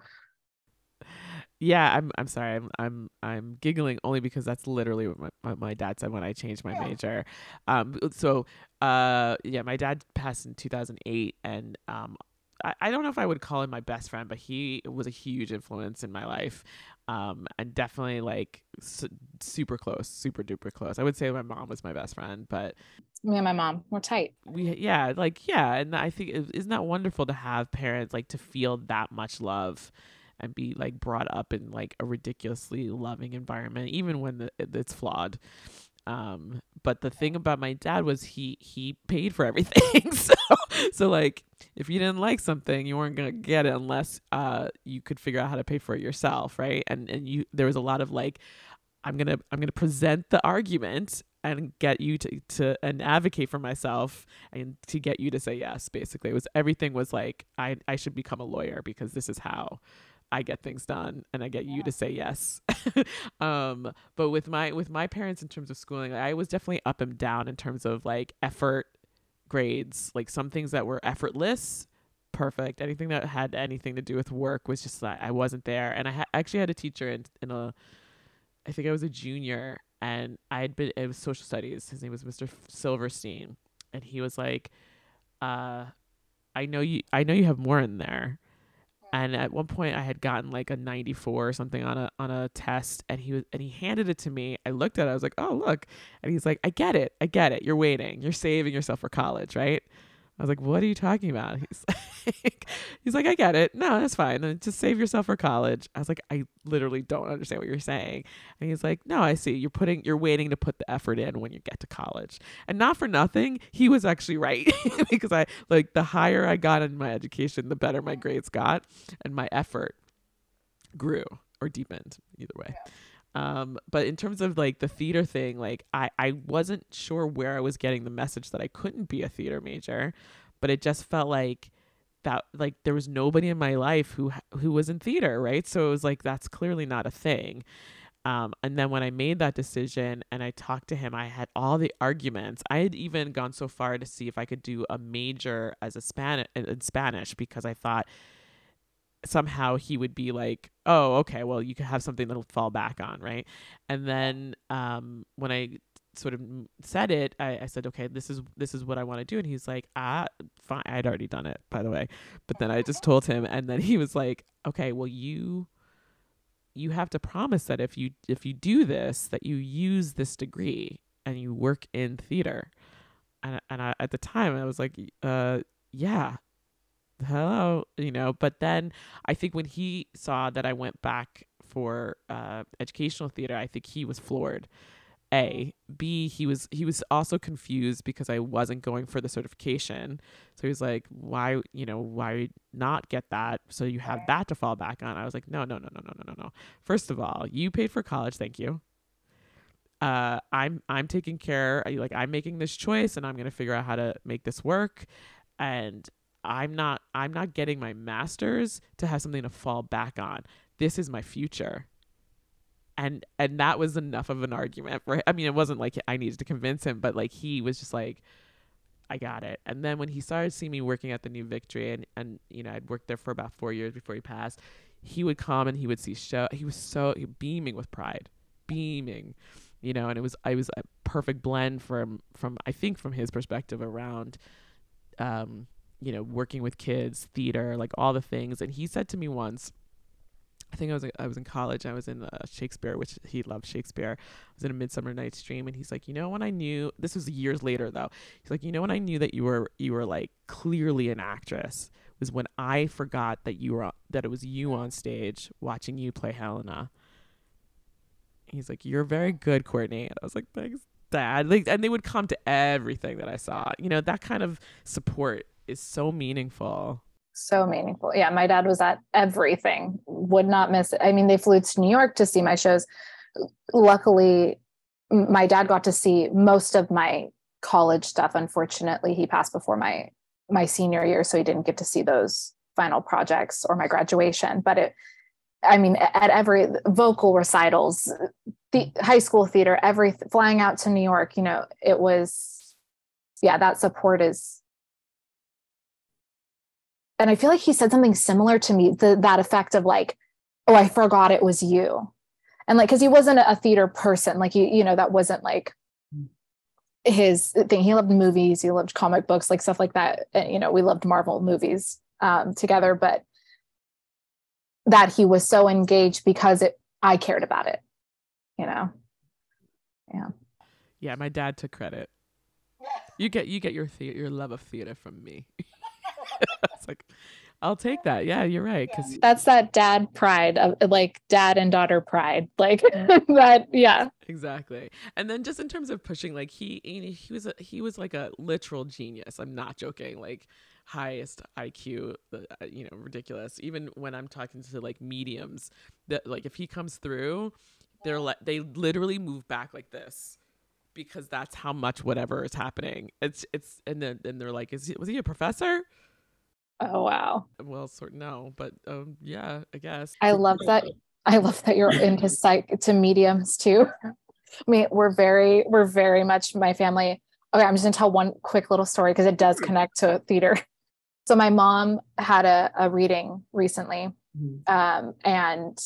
yeah, I'm I'm sorry. I'm I'm I'm giggling only because that's literally what my, my dad said when I changed my yeah. major. Um so uh yeah, my dad passed in 2008 and um I, I don't know if I would call him my best friend, but he was a huge influence in my life. Um and definitely like su- super close, super duper close. I would say my mom was my best friend, but me and my mom we're tight we yeah like yeah and i think isn't that wonderful to have parents like to feel that much love and be like brought up in like a ridiculously loving environment even when the, it's flawed. Um but the thing about my dad was he he paid for everything. So so like if you didn't like something you weren't gonna get it unless uh you could figure out how to pay for it yourself right? And and you there was a lot of like i'm gonna i'm gonna present the argument and get you to to and advocate for myself and to get you to say yes basically. It was everything was like i i should become a lawyer because this is how I get things done and I get you to say yes. um, but with my with my parents in terms of schooling, I was definitely up and down in terms of like effort grades. Like some things that were effortless, perfect. Anything that had anything to do with work was just that I wasn't there. And I ha- actually had a teacher in in a I think I was a junior and I had been it was social studies. His name was Mr. Silverstein and he was like uh I know you I know you have more in there and at one point I had gotten like a 94 or something on a on a test and he was and he handed it to me. I looked at it. I was like, "Oh, look." And he's like, "I get it. I get it. You're waiting. You're saving yourself for college, right?" I was like, "What are you talking about?" He's like, "He's like, I get it. No, that's fine. Just save yourself for college." I was like, "I literally don't understand what you're saying." And he's like, "No, I see. You're putting, you're waiting to put the effort in when you get to college." And not for nothing, he was actually right because I like the higher I got in my education, the better my grades got, and my effort grew or deepened either way. Yeah. Um, but in terms of like the theater thing, like I, I wasn't sure where I was getting the message that I couldn't be a theater major. but it just felt like that like there was nobody in my life who who was in theater, right? So it was like that's clearly not a thing. Um, and then when I made that decision and I talked to him, I had all the arguments. I had even gone so far to see if I could do a major as a Spanish in Spanish because I thought somehow he would be like, "Oh, okay, well, you could have something that'll fall back on, right?" And then um, when I sort of said it, I, I said, "Okay, this is this is what I want to do," and he's like, "Ah, fine." I'd already done it, by the way, but then I just told him, and then he was like, "Okay, well, you." you have to promise that if you if you do this that you use this degree and you work in theater and and I, at the time I was like uh yeah hello, you know. But then I think when he saw that I went back for uh, educational theater, I think he was floored. A, B, he was he was also confused because I wasn't going for the certification. So he was like, "Why, you know, why not get that so you have that to fall back on?" I was like, "No, no, no, no, no, no, no, no. First of all, you paid for college, thank you. Uh, I'm I'm taking care, like I'm making this choice, and I'm gonna figure out how to make this work." And i'm not i'm not getting my masters to have something to fall back on. This is my future. And and that was enough of an argument for I mean it wasn't like I needed to convince him but like he was just like I got it. And then when he started seeing me working at the New Victory and and you know I'd worked there for about 4 years before he passed he would come and he would see show he was so beaming with pride beaming you know and it was I was a perfect blend from from I think from his perspective around um you know working with kids theater like all the things and he said to me once I think I was I was in college. I was in uh, Shakespeare, which he loved Shakespeare. I was in a Midsummer Night's Dream, and he's like, you know, when I knew this was years later though. He's like, you know, when I knew that you were you were like clearly an actress was when I forgot that you were that it was you on stage watching you play Helena. He's like, you're very good, Courtney. And I was like, thanks, Dad. Like, and they would come to everything that I saw. You know, that kind of support is so meaningful so meaningful. Yeah, my dad was at everything, would not miss it. I mean, they flew to New York to see my shows. Luckily, my dad got to see most of my college stuff. Unfortunately, he passed before my my senior year, so he didn't get to see those final projects or my graduation. But it, I mean, at every vocal recitals, the high school theater, every flying out to New York, you know, it was, yeah, that support is and I feel like he said something similar to me, the, that effect of like, oh, I forgot it was you. And like, cause he wasn't a theater person. Like, you, you know, that wasn't like his thing. He loved movies. He loved comic books, like stuff like that. And, you know, we loved Marvel movies um, together, but that he was so engaged because it, I cared about it, you know? Yeah. Yeah. My dad took credit. You get, you get your, the- your love of theater from me. it's like, I'll take that. Yeah, you're right. Because that's that dad pride of like dad and daughter pride. Like that. Yeah. Exactly. And then just in terms of pushing, like he he was a, he was like a literal genius. I'm not joking. Like highest IQ, uh, you know, ridiculous. Even when I'm talking to like mediums, that like if he comes through, they're like they literally move back like this because that's how much whatever is happening. It's it's and then and they're like, is he was he a professor? Oh wow. Well, sort no, but um, yeah, I guess. I love that. I love that you're into psych to mediums too. I mean, we're very, we're very much my family. Okay, I'm just gonna tell one quick little story because it does connect to theater. So my mom had a, a reading recently, mm-hmm. um, and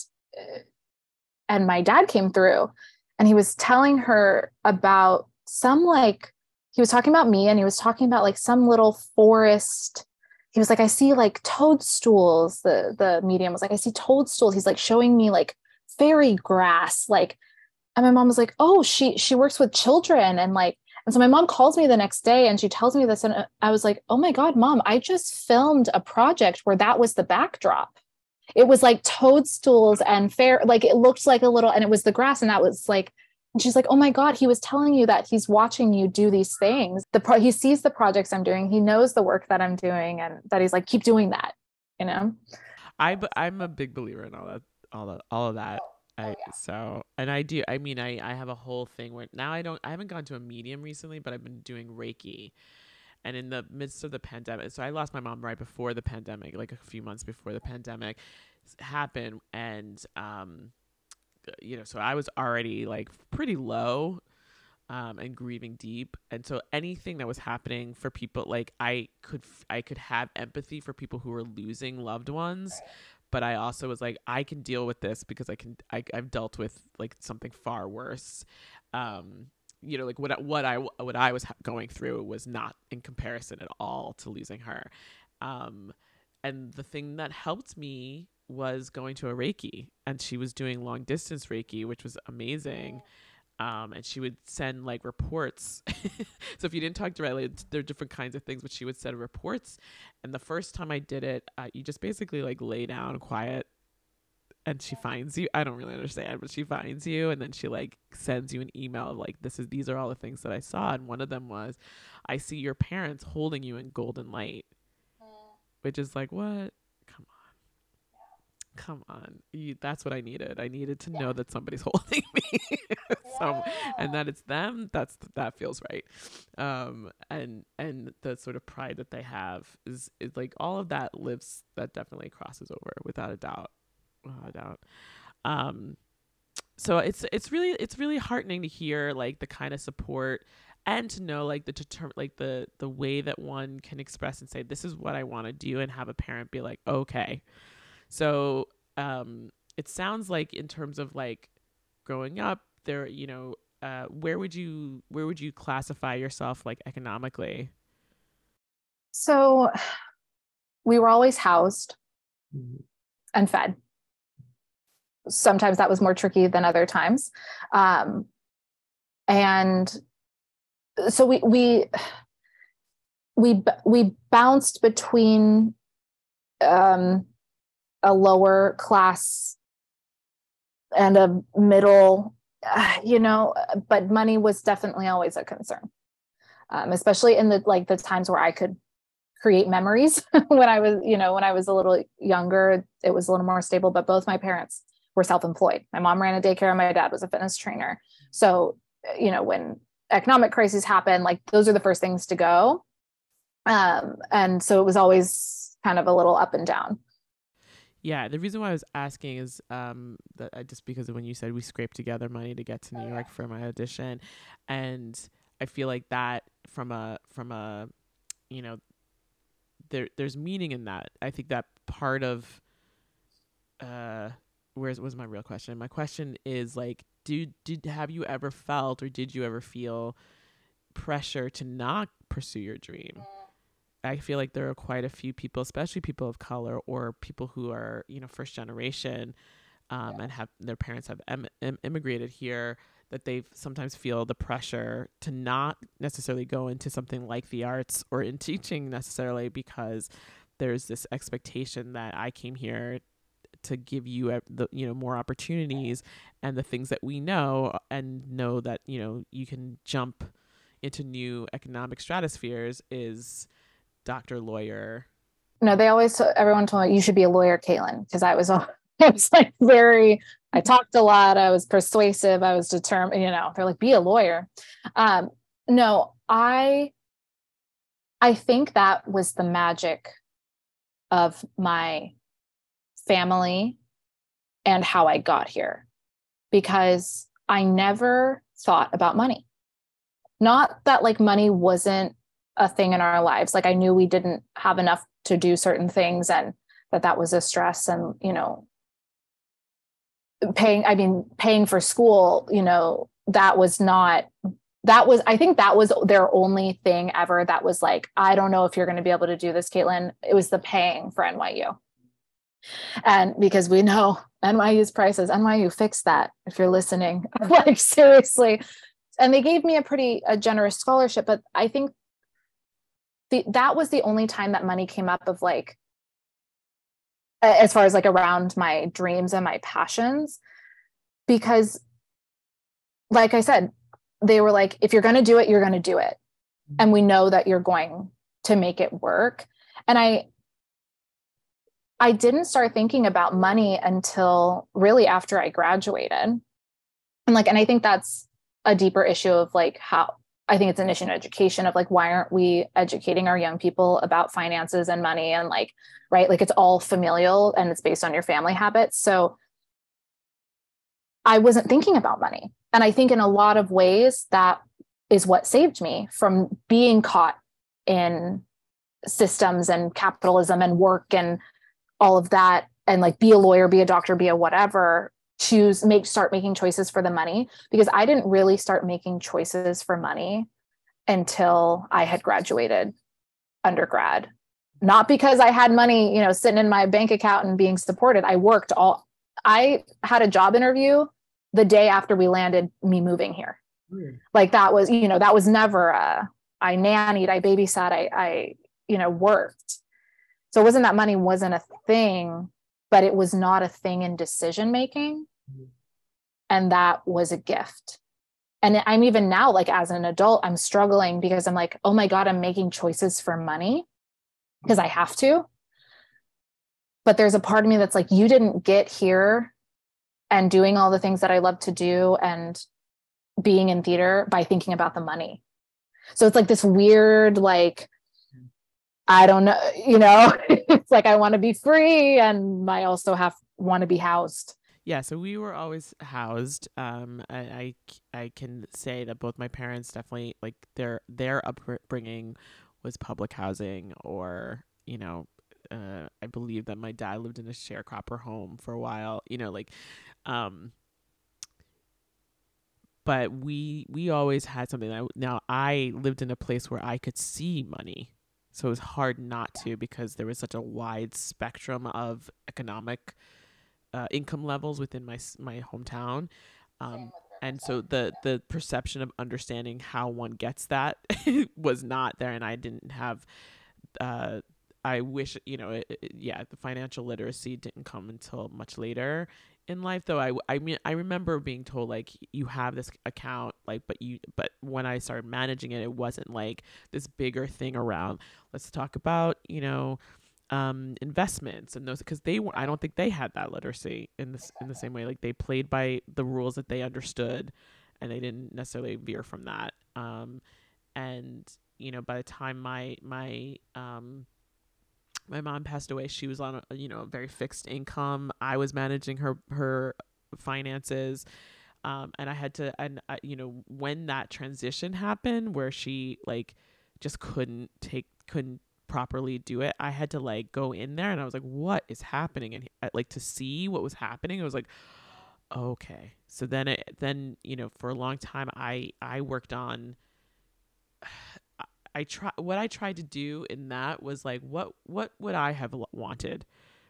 and my dad came through, and he was telling her about some like he was talking about me, and he was talking about like some little forest he was like, I see like toadstools. The the medium was like, I see toadstools. He's like showing me like fairy grass. Like, and my mom was like, Oh, she she works with children. And like, and so my mom calls me the next day and she tells me this. And uh, I was like, Oh my God, mom, I just filmed a project where that was the backdrop. It was like toadstools and fair, like it looked like a little, and it was the grass. And that was like and she's like, "Oh my God, he was telling you that he's watching you do these things. The pro- he sees the projects I'm doing. He knows the work that I'm doing, and that he's like, keep doing that. You know." I I'm a big believer in all that, all that, all of that. I oh, so and I do. I mean, I I have a whole thing where now I don't. I haven't gone to a medium recently, but I've been doing Reiki, and in the midst of the pandemic so i lost my mom right before the pandemic like a few months before the pandemic happened and um you know so i was already like pretty low um, and grieving deep. And so anything that was happening for people like i could i could have empathy for people who were losing loved ones but i also was like i can deal with this because i can I, i've dealt with like something far worse. Um you know like what what i what i was going through was not in comparison at all to losing her. Um and the thing that helped me was going to a reiki and she was doing long distance reiki which was amazing um, and she would send like reports. so if you didn't talk directly, there are different kinds of things, but she would send reports. And the first time I did it, uh, you just basically like lay down quiet and she finds you. I don't really understand, but she finds you and then she like sends you an email of like, this is, these are all the things that I saw. And one of them was, I see your parents holding you in golden light, which is like, what? Come on you, that's what i needed. I needed to yeah. know that somebody's holding me. So and that it's them that's that feels right. Um and and the sort of pride that they have is is like all of that lives that definitely crosses over without a doubt without a doubt. Um so it's it's really it's really heartening to hear like the kind of support and to know like the deter- like the the way that one can express and say this is what I want to do and have a parent be like okay so um, it sounds like in terms of like growing up, there, you know, uh, where would you where would you classify yourself like economically? So we were always housed mm-hmm. and fed. Sometimes that was more tricky than other times. Um, and so we we we we bounced between um, a lower class and a middle you know but money was definitely always a concern. Um, especially in the like the times where i could create memories. When i was you know when i was a little younger it was a little more stable but both my parents were self-employed. My mom ran a daycare and my dad was a fitness trainer. So you know when economic crises happen like those are the first things to go. Um, and so it was always kind of a little up and down yeah, the reason why I was asking is um that I just because of when you said we scraped together money to get to New York for my audition, and I feel like that from a from a you know there there's meaning in that. I think that part of uh where's was my real question? My question is like do did have you ever felt or did you ever feel pressure to not pursue your dream? I feel like there are quite a few people, especially people of color or people who are, you know, first generation um, and have their parents have em- em- immigrated here, that they sometimes feel the pressure to not necessarily go into something like the arts or in teaching necessarily because there's this expectation that I came here to give you the you know more opportunities and the things that we know and know that you know you can jump into new economic stratospheres is doctor, lawyer? No, they always everyone told me you should be a lawyer, Caitlyn, because I was I was like very I talked a lot, I was persuasive, I was determined, you know, they're like, be a lawyer. Um, no, I I think that was the magic of my family and how I got here because I never thought about money. Not that like money wasn't a thing in our lives. Like i knew we didn't have enough to do certain things and that that was a stress and you know paying i mean paying for school you know that was not that was i think that was their only thing ever that was like i don't know if you're going to be able to do this caitlyn. It was the paying for nyu and because we know nyu's prices nyu fix that if you're listening. Like seriously. And they gave me a pretty a generous scholarship but i think the that was the only time that money came up of like as far as like around my dreams and my passions because like i said they were like if you're going to do it you're going to do it. Mm-hmm. And we know that you're going to make it work. And i i didn't start thinking about money until really after i graduated. And like and i think that's a deeper issue of like how I think it's an issue in education of like, why aren't we educating our young people about finances and money and like, right? Like it's all familial and it's based on your family habits. So I wasn't thinking about money. And I think in a lot of ways, that is what saved me from being caught in systems and capitalism and work and all of that and like be a lawyer be a doctor be a whatever choose make start making choices for the money because i didn't really start making choices for money until i had graduated undergrad. Not because i had money you know sitting in my bank account and being supported. I worked all i had a job interview the day after we landed me moving here. Weird. like that was you know that was never a i nannied i babysat i i you know worked. So it wasn't that money wasn't a thing but it was not a thing in decision making. Mm-hmm. And that was a gift. And I'm even now, like as an adult, I'm struggling because I'm like, oh my God, I'm making choices for money because I have to. But there's a part of me that's like, you didn't get here and doing all the things that I love to do and being in theater by thinking about the money. So it's like this weird, like, I don't know, you know, it's like I want to be free and I also have want to be housed. Yeah, so we were always housed. Um, I, I, I can say that both my parents definitely like their their upbringing was public housing, or you know, uh, I believe that my dad lived in a sharecropper home for a while. You know, like, um, but we we always had something. That, now I lived in a place where I could see money so it was hard not to because there was such a wide spectrum of economic uh, income levels within my my hometown. Um, and so the the perception of understanding how one gets that was not there and I didn't have uh, I wish you know it, it, yeah the financial literacy didn't come until much later in life though I, I mean i remember being told like you have this account like but you but when i started managing it it wasn't like this bigger thing around let's talk about you know um investments and those because they were i don't think they had that literacy in this in the same way like they played by the rules that they understood and they didn't necessarily veer from that um and you know by the time my my um my mom passed away she was on a you know very fixed income. I was managing her her finances um, and i had to and uh, you know when that transition happened where she like just couldn't take couldn't properly do it i had to like go in there and i was like what is happening and like to see what was happening i was like okay. So then it then you know for a long time i i worked on I try what I tried to do in that was like what what would I have wanted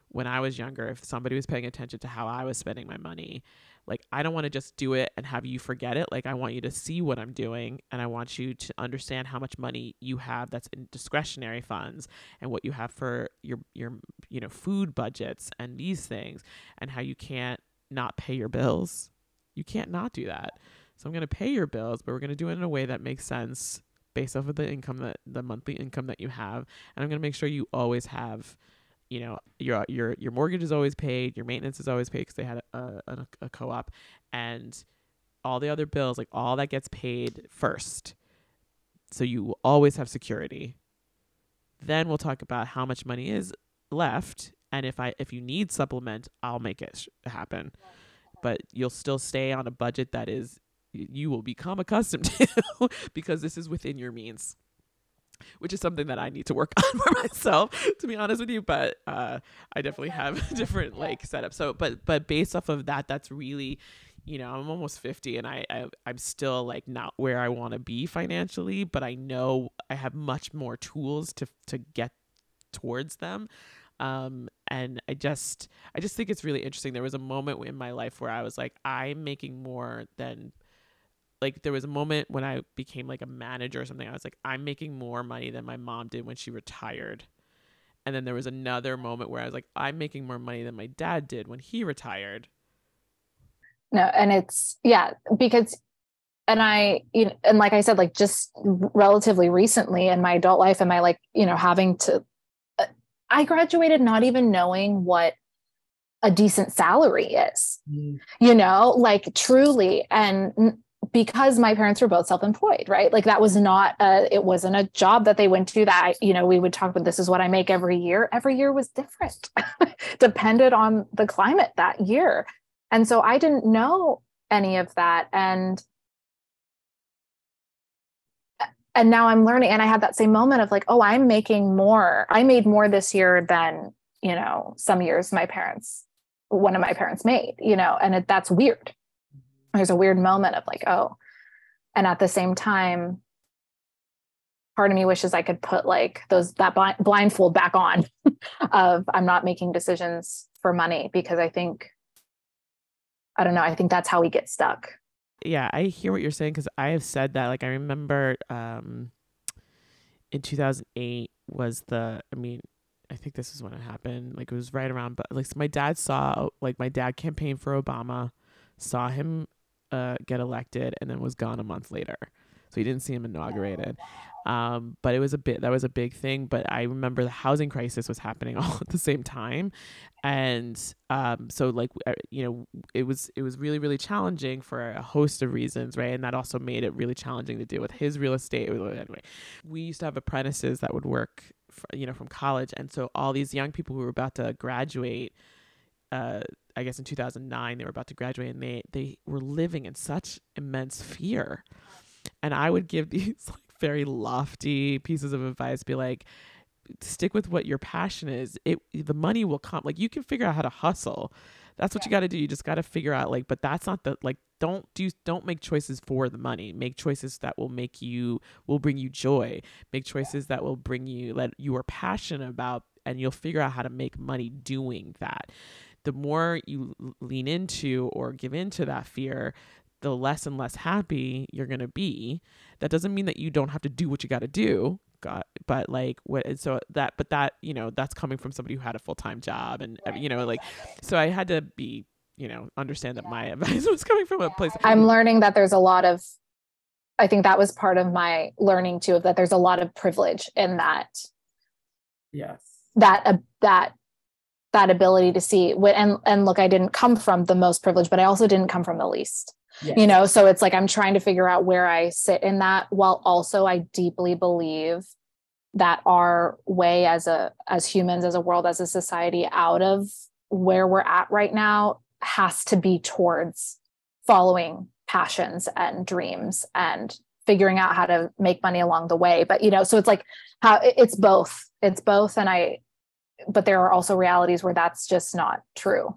when I was younger if somebody was paying attention to how I was spending my money. Like I don't want to just do it and have you forget it. Like I want you to see what I'm doing and I want you to understand how much money you have that's in discretionary funds and what you have for your your you know food budgets and these things and how you can't not pay your bills. You can't not do that. So I'm going to pay your bills, but we're going to do it in a way that makes sense based off of the income that the monthly income that you have. And i'm going to make sure you always have you know your your your mortgage is always paid your maintenance is always paid because they had a, a, a co-op and all the other bills like all that gets paid first. So you always have security. Then we'll talk about how much money is left and if i if you need supplement i'll make it sh- happen. But you'll still stay on a budget that is you will become accustomed to because this is within your means which is something that I need to work on for myself, to be honest with you. But uh, I definitely have a different like setup. So, but but based off of that, that's really, you know, I'm almost 50 and I, I I'm still like not where I want to be financially, but I know I have much more tools to to get towards them. Um, and I just I just think it's really interesting. There was a moment in my life where I was like, I'm making more than like there was a moment when I became like a manager or something. I was like, I'm making more money than my mom did when she retired. And then there was another moment where I was like, I'm making more money than my dad did when he retired. No, and it's yeah, because and I you know, and like I said, like just relatively recently in my adult life, am I like, you know, having to uh, I graduated not even knowing what a decent salary is. Mm. You know, like truly and because my parents were both self-employed right? Like that was not a it wasn't a job that they went to that you know we would talk about this is what i make every year. Every year was different depended on the climate that year. And so i didn't know any of that. And and now i'm learning and i had that same moment of like oh i'm making more. I made more this year than you know some years my parents one of my parents made you know? And it, that's weird there's a weird moment of like oh and at the same time part of me wishes i could put like those that blind, blindfold back on of i'm not making decisions for money because i think i don't know i think that's how we get stuck yeah i hear what you're saying because i have said that like i remember um in 2008 was the i mean I think this is when it happened. Like it was right around, but like so my dad saw, like my dad campaigned for Obama, saw him uh, get elected, and then was gone a month later. So he didn't see him inaugurated. Um, but it was a bit that was a big thing. But I remember the housing crisis was happening all at the same time, and um, so like uh, you know it was it was really really challenging for a host of reasons, right? And that also made it really challenging to deal with his real estate. Anyway, we used to have apprentices that would work for, you know from college and so all these young people who were about to graduate uh, I guess in 2009 they were about to graduate and they they were living in such immense fear. And I would give these like very lofty pieces of advice be like stick with what your passion is. It the money will come like you can figure out how to hustle. That's what yeah. you got to do. You just got to figure out like but that's not the like don't do don't make choices for the money. Make choices that will make you will bring you joy. Make choices that will bring you that you are passionate about and you'll figure out how to make money doing that the more you lean into or give into that fear the less and less happy you're going to be. That doesn't mean that you don't have to do what you got to do got but like what so that but that you know that's coming from somebody who had a full-time job and you know like so i had to be you know understand that my advice was coming from a place i'm learning that there's a lot of i think that was part of my learning too of that there's a lot of privilege in that. Yes. That uh, that that ability to see and and look i didn't come from the most privileged but i also didn't come from the least. Yes. you know so it's like i'm trying to figure out where i sit in that while also i deeply believe that our way as a as humans as a world as a society out of where we're at right now has to be towards following passions and dreams and figuring out how to make money along the way. But you know so it's like how it's both. It's both and i but there are also realities where that's just not true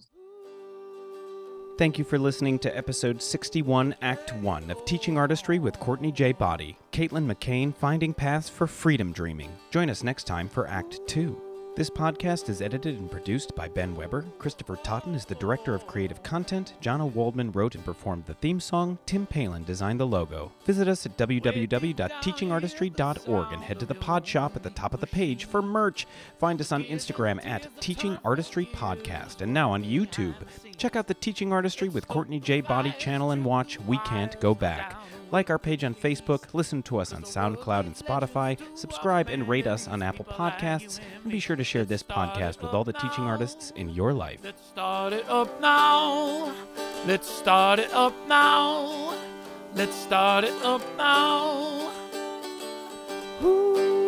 Thank you for listening to episode 61, Act 1 of Teaching Artistry with Courtney J. Boddie, Caitlyn McCain Finding Paths for Freedom Dreaming. Join us next time for Act 2. This podcast is edited and produced by Ben Weber. Christopher Totten is the director of creative content. Jana Waldman wrote and performed the theme song. Tim Palin designed the logo. Visit us at www.teachingartistry.org and head to the pod shop at the top of the page for merch. Find us on Instagram at Teaching Artistry Podcast and now on YouTube. Check out the Teaching Artistry with Courtney J. Boddie channel and watch We Can't Go Back. Like our page on Facebook, listen to us on SoundCloud and Spotify, subscribe and rate us on Apple Podcasts, and be sure to share this podcast with all the teaching artists in your life. Let's start it up now. Let's start it up now. Let's start it up now. Ooh.